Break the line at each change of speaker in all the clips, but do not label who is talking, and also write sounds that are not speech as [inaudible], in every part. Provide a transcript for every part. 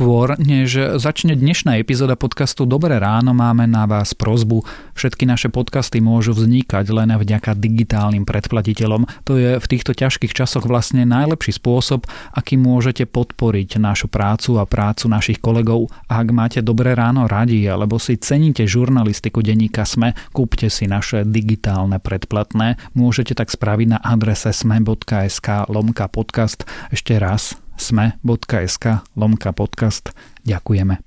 Skôr, než začne dnešná epizóda podcastu Dobré ráno, máme na vás prozbu. Všetky naše podcasty môžu vznikať len vďaka digitálnym predplatiteľom. To je v týchto ťažkých časoch vlastne najlepší spôsob, aký môžete podporiť našu prácu a prácu našich kolegov. Ak máte Dobré ráno radi, alebo si ceníte žurnalistiku denníka SME, kúpte si naše digitálne predplatné. Môžete tak spraviť na adrese sme.sk lomka podcast. Ešte raz sme.sk lomka podcast. Ďakujeme.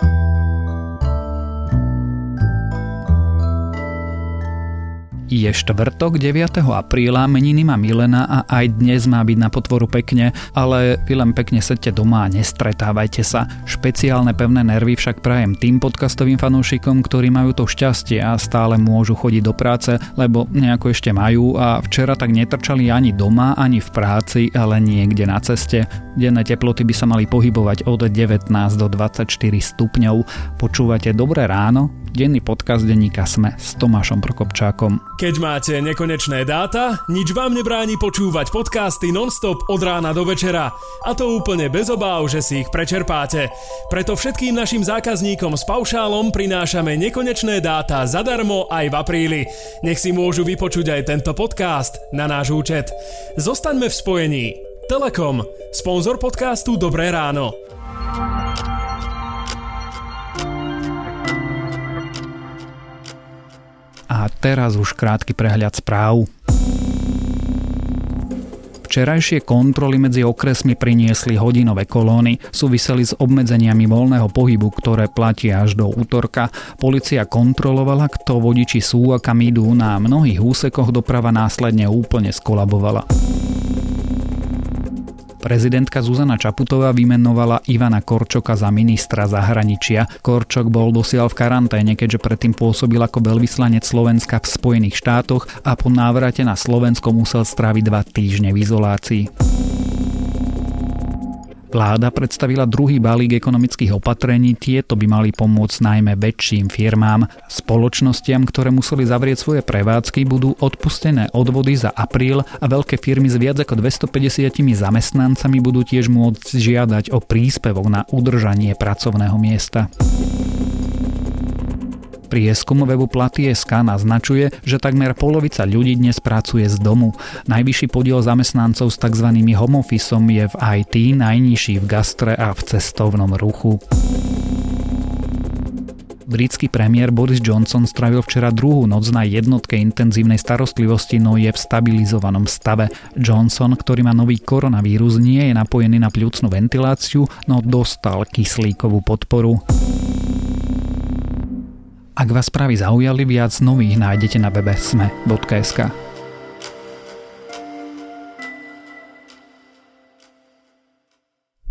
Je štvrtok 9. apríla, meniny má Milena a aj dnes má byť na potvoru pekne, ale vy len pekne sedte doma a nestretávajte sa. Špeciálne pevné nervy však prajem tým podcastovým fanúšikom, ktorí majú to šťastie a stále môžu chodiť do práce, lebo nejako ešte majú a včera tak netrčali ani doma, ani v práci, ale niekde na ceste. Denné teploty by sa mali pohybovať od 19 do 24 stupňov. Počúvate Dobré ráno? Denný podcast denníka Sme s Tomášom Prokopčákom.
Keď máte nekonečné dáta, nič vám nebráni počúvať podcasty nonstop od rána do večera. A to úplne bez obáv, že si ich prečerpáte. Preto všetkým našim zákazníkom s paušálom prinášame nekonečné dáta zadarmo aj v apríli. Nech si môžu vypočuť aj tento podcast na náš účet. Zostaňme v spojení. Telekom, sponzor podcastu Dobré ráno.
Teraz už krátky prehľad správ. Včerajšie kontroly medzi okresmi priniesli hodinové kolóny, súviseli s obmedzeniami voľného pohybu, ktoré platia až do útorka. Polícia kontrolovala, kto vodiči sú a kam idú. Na mnohých úsekoch doprava následne úplne skolabovala. Prezidentka Zuzana Čaputová vymenovala Ivana Korčoka za ministra zahraničia. Korčok bol dosiaľ v karanténe, keďže predtým pôsobil ako veľvyslanec Slovenska v Spojených štátoch a po návrate na Slovensko musel stráviť dva týždne v izolácii. Vláda predstavila druhý balík ekonomických opatrení, tieto by mali pomôcť najmä väčším firmám. Spoločnostiam, ktoré museli zavrieť svoje prevádzky, budú odpustené odvody za apríl a veľké firmy s viac ako 250 zamestnancami budú tiež môcť žiadať o príspevok na udržanie pracovného miesta. Prieskum webu Platy.sk naznačuje, že takmer polovica ľudí dnes pracuje z domu. Najvyšší podiel zamestnancov s tzv. home officeom je v IT, najnižší v gastre a v cestovnom ruchu. Britský premiér Boris Johnson strávil včera druhú noc na jednotke intenzívnej starostlivosti, no je v stabilizovanom stave. Johnson, ktorý má nový koronavírus, nie je napojený na pľúcnu ventiláciu, no dostal kyslíkovú podporu. Ak vás správy zaujali, viac nových nájdete na webe sme.sk.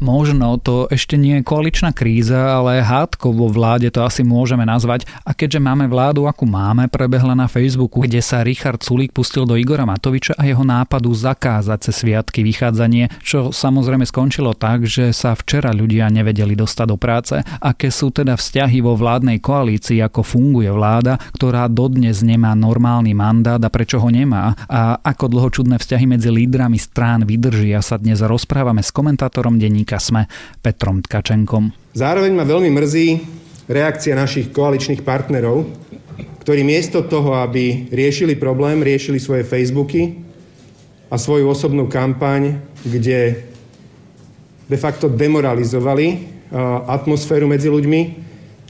Možno to ešte nie je koaličná kríza, ale hádko vo vláde to asi môžeme nazvať. A keďže máme vládu, akú máme, prebehla na Facebooku, kde sa Richard Sulík pustil do Igora Matoviča a jeho nápadu zakázať cez sviatky vychádzanie, čo samozrejme skončilo tak, že sa včera ľudia nevedeli dostať do práce. Aké sú teda vzťahy vo vládnej koalícii, ako funguje vláda, ktorá dodnes nemá normálny mandát a prečo ho nemá a ako dlho čudné vzťahy medzi lídrami strán vydržia sa dnes rozprávame s komentátorom denníka denníka Sme Petrom Tkačenkom.
Zároveň ma veľmi mrzí reakcia našich koaličných partnerov, ktorí miesto toho, aby riešili problém, riešili svoje Facebooky a svoju osobnú kampaň, kde de facto demoralizovali atmosféru medzi ľuďmi,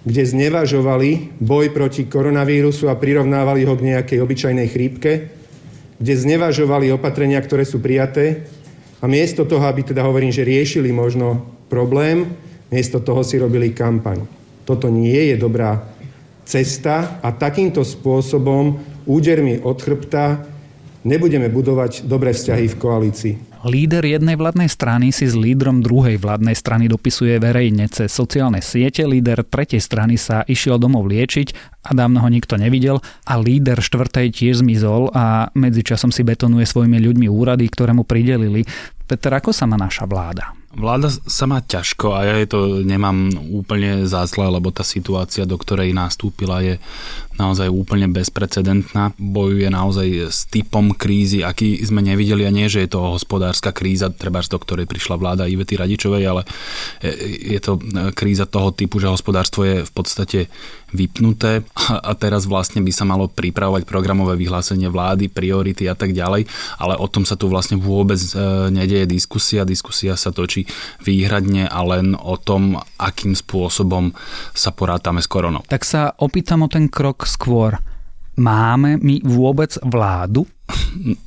kde znevažovali boj proti koronavírusu a prirovnávali ho k nejakej obyčajnej chrípke, kde znevažovali opatrenia, ktoré sú prijaté a miesto toho, aby teda hovorím, že riešili možno problém, miesto toho si robili kampaň. Toto nie je dobrá cesta a takýmto spôsobom údermi od chrbta nebudeme budovať dobré vzťahy v koalícii.
Líder jednej vládnej strany si s lídrom druhej vládnej strany dopisuje verejne cez sociálne siete, líder tretej strany sa išiel domov liečiť a dávno ho nikto nevidel a líder štvrtej tiež zmizol a medzičasom si betonuje svojimi ľuďmi úrady, ktoré mu pridelili. Peter, ako sa má naša vláda?
Vláda sa má ťažko a ja je to nemám úplne za zle, lebo tá situácia, do ktorej nastúpila, je naozaj úplne bezprecedentná. Bojuje naozaj s typom krízy, aký sme nevideli a nie, že je to hospodárska kríza, treba do ktorej prišla vláda Ivety Radičovej, ale je to kríza toho typu, že hospodárstvo je v podstate vypnuté a teraz vlastne by sa malo pripravovať programové vyhlásenie vlády, priority a tak ďalej, ale o tom sa tu vlastne vôbec e, nedeje diskusia. Diskusia sa točí výhradne a len o tom, akým spôsobom sa porátame s koronou.
Tak sa opýtam o ten krok skôr. Máme my vôbec vládu?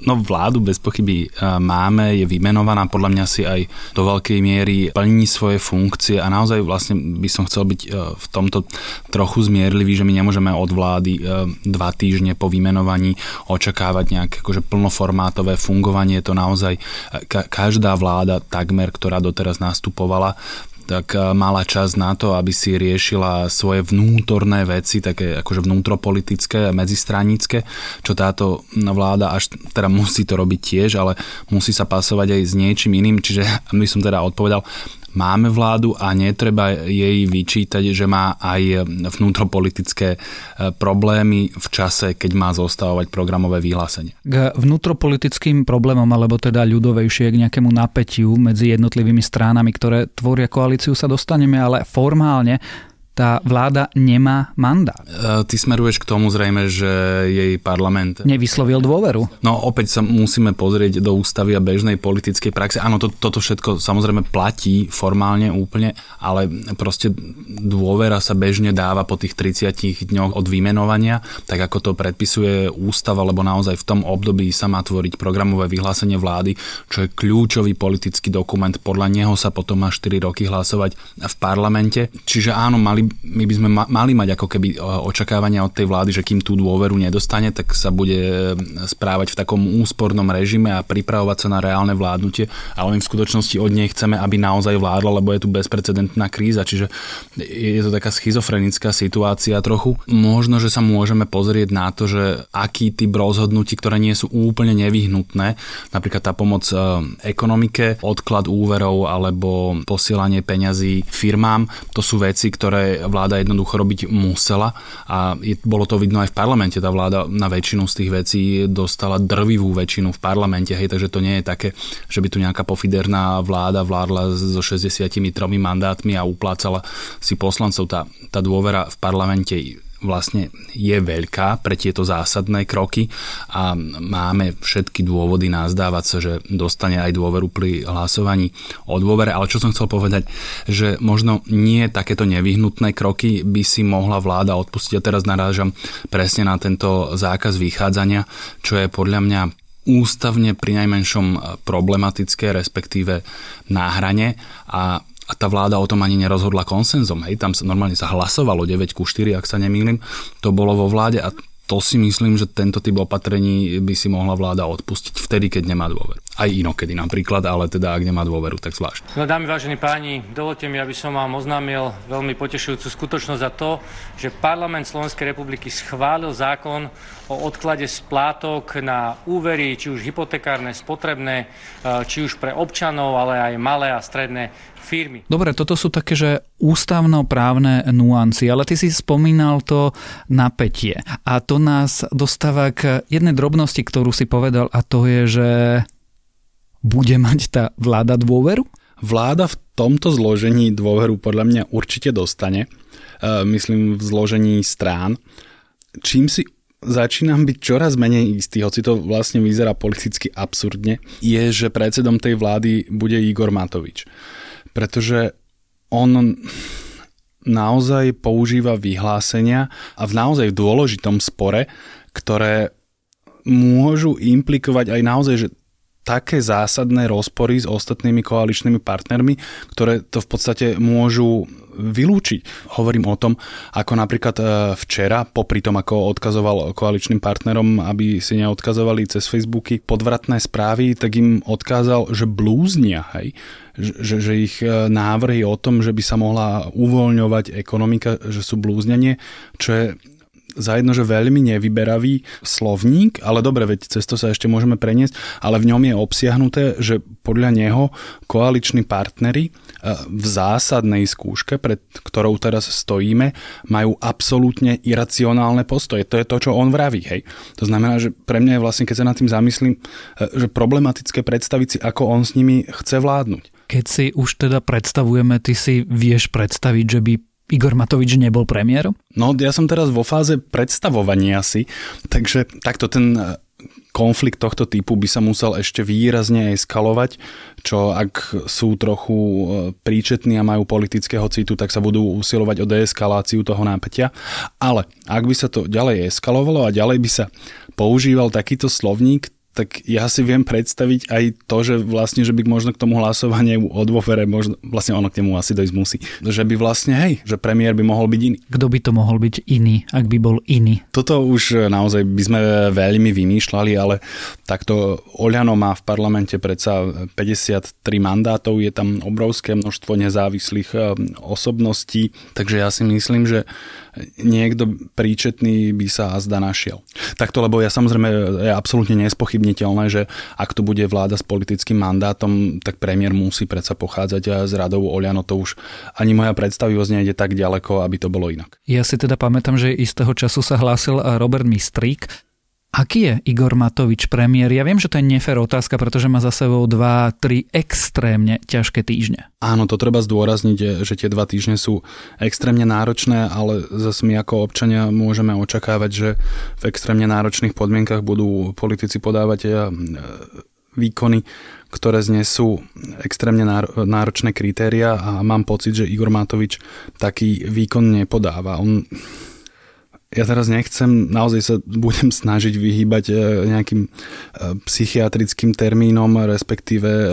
No vládu bez pochyby e, máme, je vymenovaná, podľa mňa si aj do veľkej miery plní svoje funkcie a naozaj vlastne by som chcel byť e, v tomto trochu zmierlivý, že my nemôžeme od vlády e, dva týždne po vymenovaní očakávať nejaké akože plnoformátové fungovanie. To naozaj každá vláda takmer, ktorá doteraz nastupovala, tak eh, mala čas na to, aby si riešila svoje vnútorné veci, také akože vnútropolitické a medzistranické, čo táto vláda až teda musí to robiť tiež, ale musí sa pasovať aj s niečím iným, čiže by som teda odpovedal, máme vládu a netreba jej vyčítať, že má aj vnútropolitické e, problémy v čase, keď má zostávať programové vyhlásenie.
K vnútropolitickým problémom, alebo teda ľudovejšie k nejakému napätiu medzi jednotlivými stránami, ktoré tvoria koalíciu, sa dostaneme, ale formálne tá vláda nemá mandát.
E, ty smeruješ k tomu zrejme, že jej parlament...
Nevyslovil dôveru.
No opäť sa musíme pozrieť do ústavy a bežnej politickej praxe. Áno, to, toto všetko samozrejme platí formálne úplne, ale proste dôvera sa bežne dáva po tých 30 dňoch od vymenovania, tak ako to predpisuje ústava, lebo naozaj v tom období sa má tvoriť programové vyhlásenie vlády, čo je kľúčový politický dokument. Podľa neho sa potom má 4 roky hlasovať v parlamente. Čiže áno, mali my by sme mali mať ako keby e, očakávania od tej vlády, že kým tú dôveru nedostane, tak sa bude e, správať v takom úspornom režime a pripravovať sa na reálne vládnutie, ale my v skutočnosti od nej chceme, aby naozaj vládla, lebo je tu bezprecedentná kríza, čiže je to taká schizofrenická situácia trochu. Možno, že sa môžeme pozrieť na to, že aký typ rozhodnutí, ktoré nie sú úplne nevyhnutné, napríklad tá pomoc e, ekonomike, odklad úverov alebo posielanie peňazí firmám, to sú veci, ktoré vláda jednoducho robiť musela a je, bolo to vidno aj v parlamente. Tá vláda na väčšinu z tých vecí dostala drvivú väčšinu v parlamente, hej, takže to nie je také, že by tu nejaká pofiderná vláda vládla so 63 mandátmi a uplácala si poslancov. Tá, tá dôvera v parlamente vlastne je veľká pre tieto zásadné kroky a máme všetky dôvody nazdávať sa, že dostane aj dôveru pri hlasovaní o dôvere. Ale čo som chcel povedať, že možno nie takéto nevyhnutné kroky by si mohla vláda odpustiť. A teraz narážam presne na tento zákaz vychádzania, čo je podľa mňa ústavne pri najmenšom problematické, respektíve na hrane a a tá vláda o tom ani nerozhodla konsenzom. Hej, tam sa normálne sa hlasovalo 9 ku 4, ak sa nemýlim. To bolo vo vláde a to si myslím, že tento typ opatrení by si mohla vláda odpustiť vtedy, keď nemá dôveru. Aj inokedy napríklad, ale teda ak nemá dôveru, tak zvlášť.
No dámy, vážení páni, dovolte mi, aby som vám oznámil veľmi potešujúcu skutočnosť za to, že parlament Slovenskej republiky schválil zákon o odklade splátok na úvery, či už hypotekárne, spotrebné, e, či už pre občanov, ale aj malé a stredné firmy.
Dobre, toto sú také, že ústavnoprávne nuancy, ale ty si spomínal to napätie. A to nás dostáva k jednej drobnosti, ktorú si povedal, a to je, že bude mať tá vláda dôveru?
Vláda v tomto zložení dôveru podľa mňa určite dostane. E, myslím v zložení strán. Čím si začínam byť čoraz menej istý, hoci to vlastne vyzerá politicky absurdne, je, že predsedom tej vlády bude Igor Matovič pretože on naozaj používa vyhlásenia a v naozaj dôležitom spore, ktoré môžu implikovať aj naozaj, že také zásadné rozpory s ostatnými koaličnými partnermi, ktoré to v podstate môžu vylúčiť. Hovorím o tom, ako napríklad e, včera, popri tom, ako odkazoval koaličným partnerom, aby si neodkazovali cez Facebooky podvratné správy, tak im odkázal, že blúznia, hej? Že, že ich e, návrhy o tom, že by sa mohla uvoľňovať ekonomika, že sú blúznenie, čo je zajedno, že veľmi nevyberavý slovník, ale dobre, veď cez to sa ešte môžeme preniesť, ale v ňom je obsiahnuté, že podľa neho koaliční partnery e, v zásadnej skúške, pred ktorou teraz stojíme, majú absolútne iracionálne postoje. To je to, čo on vraví. Hej. To znamená, že pre mňa je vlastne, keď sa nad tým zamyslím, e, že problematické predstaviť si, ako on s nimi chce vládnuť.
Keď si už teda predstavujeme, ty si vieš predstaviť, že by Igor Matovič nebol premiérom?
No, ja som teraz vo fáze predstavovania si, takže takto ten e, konflikt tohto typu by sa musel ešte výrazne eskalovať, čo ak sú trochu e, príčetní a majú politického citu, tak sa budú usilovať o deeskaláciu toho nápetia. Ale ak by sa to ďalej eskalovalo a ďalej by sa používal takýto slovník, tak ja si viem predstaviť aj to, že vlastne, že by možno k tomu hlasovaniu o dôvere, možno, vlastne ono k nemu asi dojsť musí. Že by vlastne, hej, že premiér by mohol byť iný.
Kto by to mohol byť iný, ak by bol iný?
Toto už naozaj by sme veľmi vymýšľali, ale takto Oľano má v parlamente predsa 53 mandátov, je tam obrovské množstvo nezávislých eh, osobností, takže ja si myslím, že niekto príčetný by sa azda našiel. Takto, lebo ja samozrejme je absolútne nespochybniteľné, že ak tu bude vláda s politickým mandátom, tak premiér musí predsa pochádzať z radov Oliano. To už ani moja predstavivosť nejde tak ďaleko, aby to bolo inak.
Ja si teda pamätám, že istého času sa hlásil Robert Mistrík Aký je Igor Matovič premiér? Ja viem, že to je nefér otázka, pretože má za sebou dva, tri extrémne ťažké týždne.
Áno, to treba zdôrazniť, že tie dva týždne sú extrémne náročné, ale zase my ako občania môžeme očakávať, že v extrémne náročných podmienkach budú politici podávať e, výkony, ktoré znesú extrémne náročné kritéria a mám pocit, že Igor Matovič taký výkon nepodáva. On ja teraz nechcem, naozaj sa budem [laughs] snažiť vyhýbať e, nejakým e, psychiatrickým termínom, respektíve e,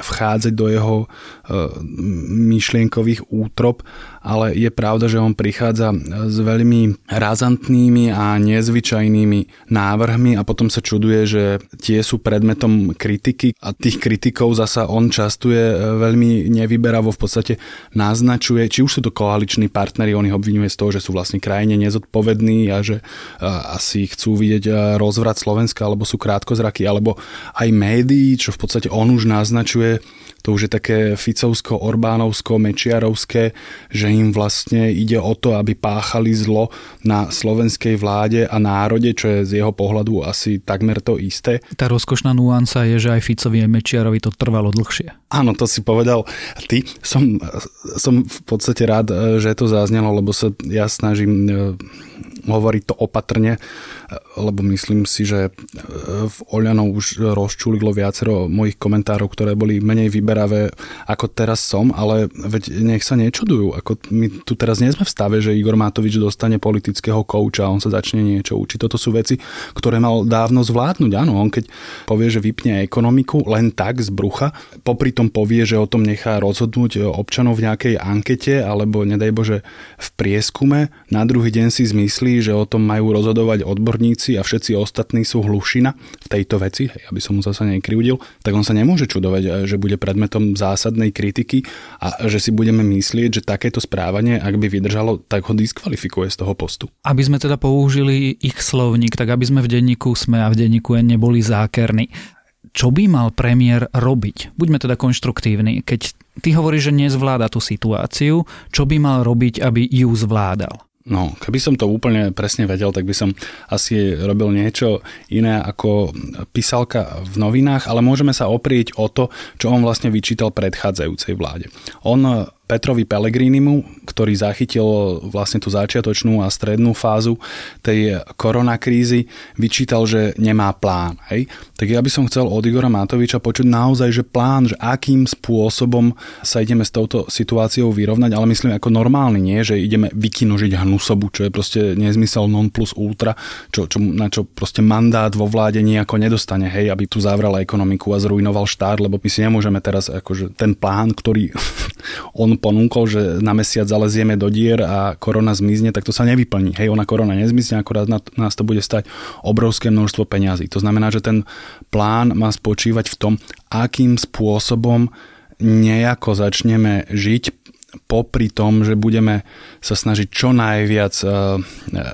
vchádzať do jeho myšlienkových útrop, ale je pravda, že on prichádza s veľmi razantnými a nezvyčajnými návrhmi a potom sa čuduje, že tie sú predmetom kritiky a tých kritikov zasa on častuje veľmi nevyberavo v podstate naznačuje, či už sú to koaliční partnery, on ich obvinuje z toho, že sú vlastne krajine nezodpovední zodpovední a že asi chcú vidieť rozvrat Slovenska, alebo sú krátkozraky, alebo aj médií, čo v podstate on už naznačuje, to už je také Ficovsko, Orbánovsko, Mečiarovské, že im vlastne ide o to, aby páchali zlo na slovenskej vláde a národe, čo je z jeho pohľadu asi takmer to isté.
Tá rozkošná nuansa je, že aj Ficovi a Mečiarovi to trvalo dlhšie.
Áno, to si povedal ty. Som, som v podstate rád, že to zaznelo, lebo sa ja snažím hovoriť to opatrne, lebo myslím si, že e, v Oľano už rozčulilo viacero mojich komentárov, ktoré boli menej vyberavé ako teraz som, ale veď nech sa nečudujú. Ako my tu teraz nie sme v stave, že Igor Matovič dostane politického kouča a on sa začne niečo učiť. Toto sú veci, ktoré mal dávno zvládnuť. Áno, on keď povie, že vypne ekonomiku len tak z brucha, popri tom povie, že o tom nechá rozhodnúť občanov v nejakej ankete alebo nedaj Bože v prieskume, na druhý deň si zmyslí, že o tom majú rozhodovať odborníci a všetci ostatní sú hlušina v tejto veci, hej, aby som mu zase nekryudil, tak on sa nemôže čudovať, eh, že bude predmetom zásadnej kritiky a že si budeme myslieť, že takéto správanie, ak by vydržalo, tak ho diskvalifikuje z toho postu.
Aby sme teda použili ich slovník, tak aby sme v denníku sme a v denníku neboli zákerní. Čo by mal premiér robiť? Buďme teda konštruktívni. Keď ty hovoríš, že nezvláda tú situáciu, čo by mal robiť, aby ju zvládal?
No, keby som to úplne presne vedel, tak by som asi robil niečo iné ako písalka v novinách, ale môžeme sa oprieť o to, čo on vlastne vyčítal predchádzajúcej vláde. On Petrovi Pellegrinimu, ktorý zachytil vlastne tú začiatočnú a strednú fázu tej koronakrízy, vyčítal, že nemá plán. Hej? Tak ja by som chcel od Igora Matoviča počuť naozaj, že plán, že akým spôsobom sa ideme s touto situáciou vyrovnať, ale myslím ako normálny, nie, že ideme vykinožiť hnusobu, čo je proste nezmysel non plus ultra, čo, čo, na čo proste mandát vo vláde nejako nedostane, hej, aby tu zavrala ekonomiku a zrujnoval štát, lebo my si nemôžeme teraz akože ten plán, ktorý [laughs] on ponúkol, že na mesiac zalezieme do dier a korona zmizne, tak to sa nevyplní. Hej, ona korona nezmizne, akorát nás to bude stať obrovské množstvo peňazí. To znamená, že ten plán má spočívať v tom, akým spôsobom nejako začneme žiť popri tom, že budeme sa snažiť čo najviac e,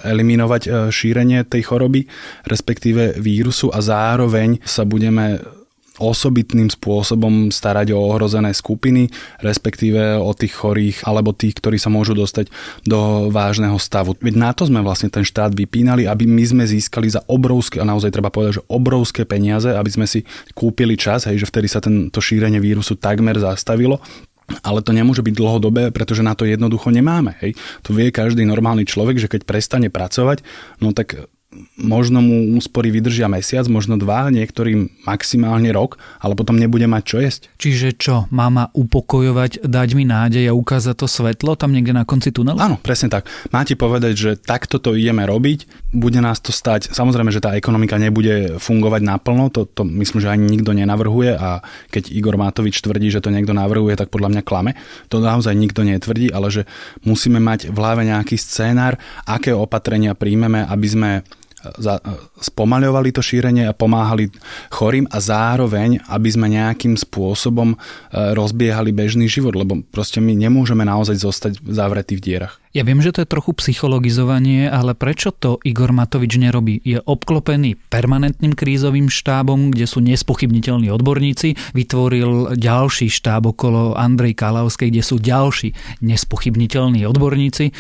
eliminovať e, šírenie tej choroby, respektíve vírusu a zároveň sa budeme osobitným spôsobom starať o ohrozené skupiny, respektíve o tých chorých alebo tých, ktorí sa môžu dostať do vážneho stavu. Veď na to sme vlastne ten štát vypínali, aby my sme získali za obrovské, a naozaj treba povedať, že obrovské peniaze, aby sme si kúpili čas, hej, že vtedy sa tento šírenie vírusu takmer zastavilo ale to nemôže byť dlhodobé, pretože na to jednoducho nemáme. Hej. To vie každý normálny človek, že keď prestane pracovať, no tak možno mu úspory vydržia mesiac, možno dva, niektorým maximálne rok, ale potom nebude mať čo jesť.
Čiže čo, má ma upokojovať, dať mi nádej a ukázať to svetlo tam niekde na konci tunelu?
Áno, presne tak. Má ti povedať, že takto to ideme robiť, bude nás to stať, samozrejme, že tá ekonomika nebude fungovať naplno, to, to myslím, že ani nikto nenavrhuje a keď Igor Matovič tvrdí, že to niekto navrhuje, tak podľa mňa klame. To naozaj nikto netvrdí, ale že musíme mať v hlave nejaký scénár, aké opatrenia príjmeme, aby sme spomaľovali to šírenie a pomáhali chorým a zároveň, aby sme nejakým spôsobom e, rozbiehali bežný život, lebo proste my nemôžeme naozaj zostať zavretí v dierach.
Ja viem, že to je trochu psychologizovanie, ale prečo to Igor Matovič nerobí? Je obklopený permanentným krízovým štábom, kde sú nespochybniteľní odborníci. Vytvoril ďalší štáb okolo Andrej Kalavskej, kde sú ďalší nespochybniteľní odborníci.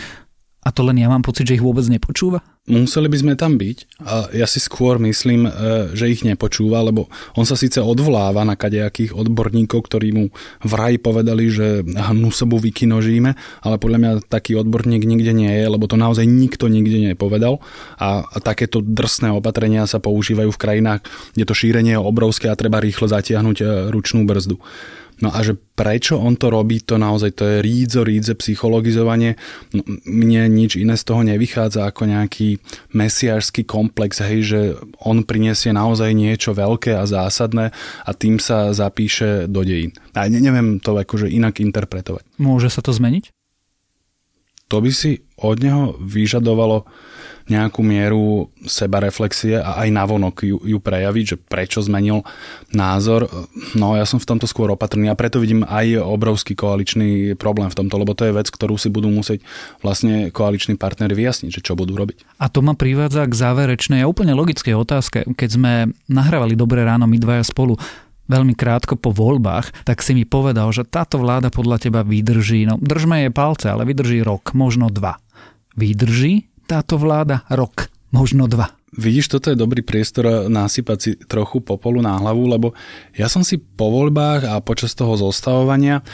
A to len ja mám pocit, že ich vôbec nepočúva?
Museli by sme tam byť a ja si skôr myslím, e, že ich nepočúva, lebo on sa síce odvoláva na kadejakých odborníkov, ktorí mu vraj povedali, že hnusobu vykinožíme, ale podľa mňa taký odborník nikde nie je, lebo to naozaj nikto nikde nepovedal a, takéto drsné opatrenia sa používajú v krajinách, kde to šírenie je obrovské a treba rýchlo zatiahnuť e, ručnú brzdu. No a že prečo on to robí, to naozaj to je rídzo, rídze psychologizovanie. No, mne nič iné z toho nevychádza ako nejaký mesiářský komplex, hej, že on prinesie naozaj niečo veľké a zásadné a tým sa zapíše do dejín. A ne, neviem to akože inak interpretovať.
Môže sa to zmeniť?
To by si od neho vyžadovalo nejakú mieru sebareflexie a aj navonok ju, ju prejaviť, že prečo zmenil názor. No ja som v tomto skôr opatrný a preto vidím aj obrovský koaličný problém v tomto, lebo to je vec, ktorú si budú musieť vlastne koaliční partnery vyjasniť, že čo budú robiť.
A to ma privádza k záverečnej a úplne logickej otázke. Keď sme nahrávali Dobré ráno my dvaja spolu, veľmi krátko po voľbách, tak si mi povedal, že táto vláda podľa teba vydrží, no držme jej palce, ale vydrží rok, možno dva. Vydrží táto vláda rok, možno dva.
Vidíš, toto je dobrý priestor nasypať si trochu popolu na hlavu, lebo ja som si po voľbách a počas toho zostavovania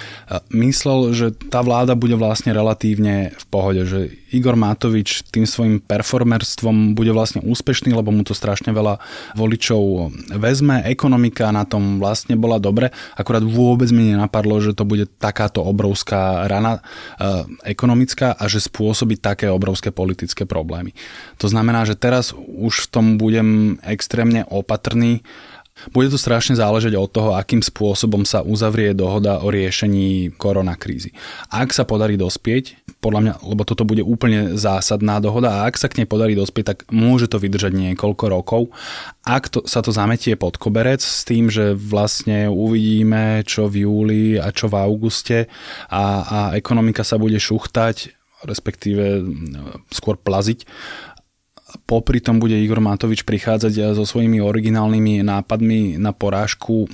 myslel, že tá vláda bude vlastne relatívne v pohode, že Igor Matovič tým svojim performerstvom bude vlastne úspešný, lebo mu to strašne veľa voličov vezme. Ekonomika na tom vlastne bola dobre, akurát vôbec mi nenapadlo, že to bude takáto obrovská rana e, ekonomická a že spôsobí také obrovské politické problémy. To znamená, že teraz už v tom budem extrémne opatrný bude to strašne záležať od toho, akým spôsobom sa uzavrie dohoda o riešení koronakrízy. Ak sa podarí dospieť, podľa mňa, lebo toto bude úplne zásadná dohoda, a ak sa k nej podarí dospieť, tak môže to vydržať niekoľko rokov. Ak to, sa to zametie pod koberec s tým, že vlastne uvidíme, čo v júli a čo v auguste a, a ekonomika sa bude šuchtať, respektíve skôr plaziť, popri tom bude Igor Matovič prichádzať so svojimi originálnymi nápadmi na porážku e,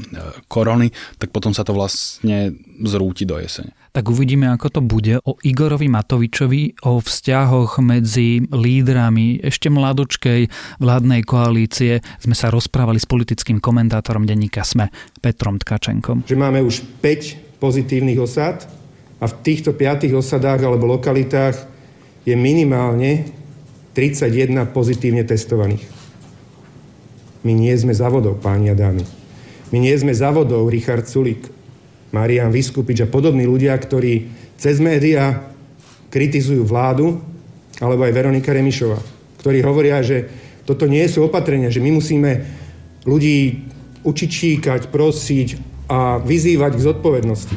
korony, tak potom sa to vlastne zrúti do jesene.
Tak uvidíme, ako to bude. O Igorovi Matovičovi, o vzťahoch medzi lídrami ešte mladočkej vládnej koalície sme sa rozprávali s politickým komentátorom denníka SME, Petrom Tkačenkom.
Že máme už 5 pozitívnych osad a v týchto 5 osadách alebo lokalitách je minimálne 31 pozitívne testovaných. My nie sme závodov, páni a dámy. My nie sme závodov Richard Sulik, Marian Vyskupič a podobní ľudia, ktorí cez médiá kritizujú vládu, alebo aj Veronika Remišová, ktorí hovoria, že toto nie sú opatrenia, že my musíme ľudí učiť číkať, prosiť a vyzývať k zodpovednosti.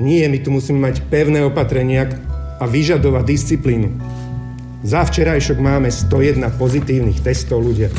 Nie, my tu musíme mať pevné opatrenia a vyžadovať disciplínu. Za včerajšok máme 101 pozitívnych testov ľudia.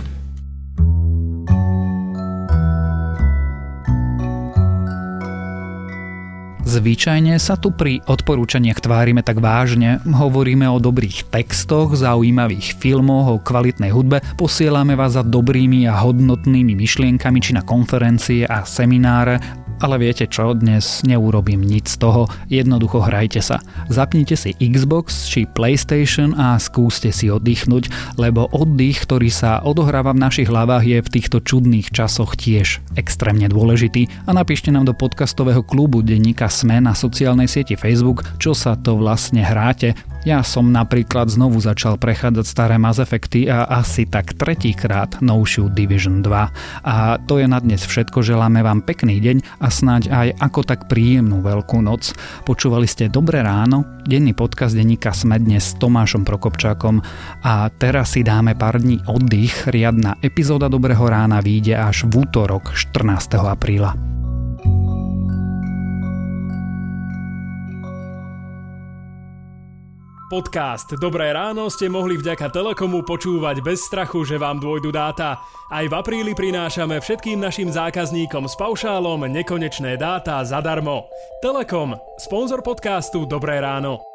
Zvyčajne sa tu pri odporúčaniach tvárime tak vážne, hovoríme o dobrých textoch, zaujímavých filmoch, o kvalitnej hudbe, posielame vás za dobrými a hodnotnými myšlienkami či na konferencie a semináre ale viete čo, dnes neurobím nič z toho, jednoducho hrajte sa. Zapnite si Xbox či PlayStation a skúste si oddychnúť, lebo oddych, ktorý sa odohráva v našich hlavách je v týchto čudných časoch tiež extrémne dôležitý. A napíšte nám do podcastového klubu denníka SME na sociálnej sieti Facebook, čo sa to vlastne hráte, ja som napríklad znovu začal prechádzať staré Mass Effecty a asi tak tretíkrát novšiu Division 2. A to je na dnes všetko, želáme vám pekný deň a snáď aj ako tak príjemnú veľkú noc. Počúvali ste Dobré ráno, denný podcast denníka Sme dnes s Tomášom Prokopčákom a teraz si dáme pár dní oddych. Riadna epizóda Dobrého rána vyjde až v útorok 14. apríla.
Podcast Dobré ráno ste mohli vďaka Telekomu počúvať bez strachu, že vám dôjdu dáta. Aj v apríli prinášame všetkým našim zákazníkom s paušálom nekonečné dáta zadarmo. Telekom, sponzor podcastu Dobré ráno.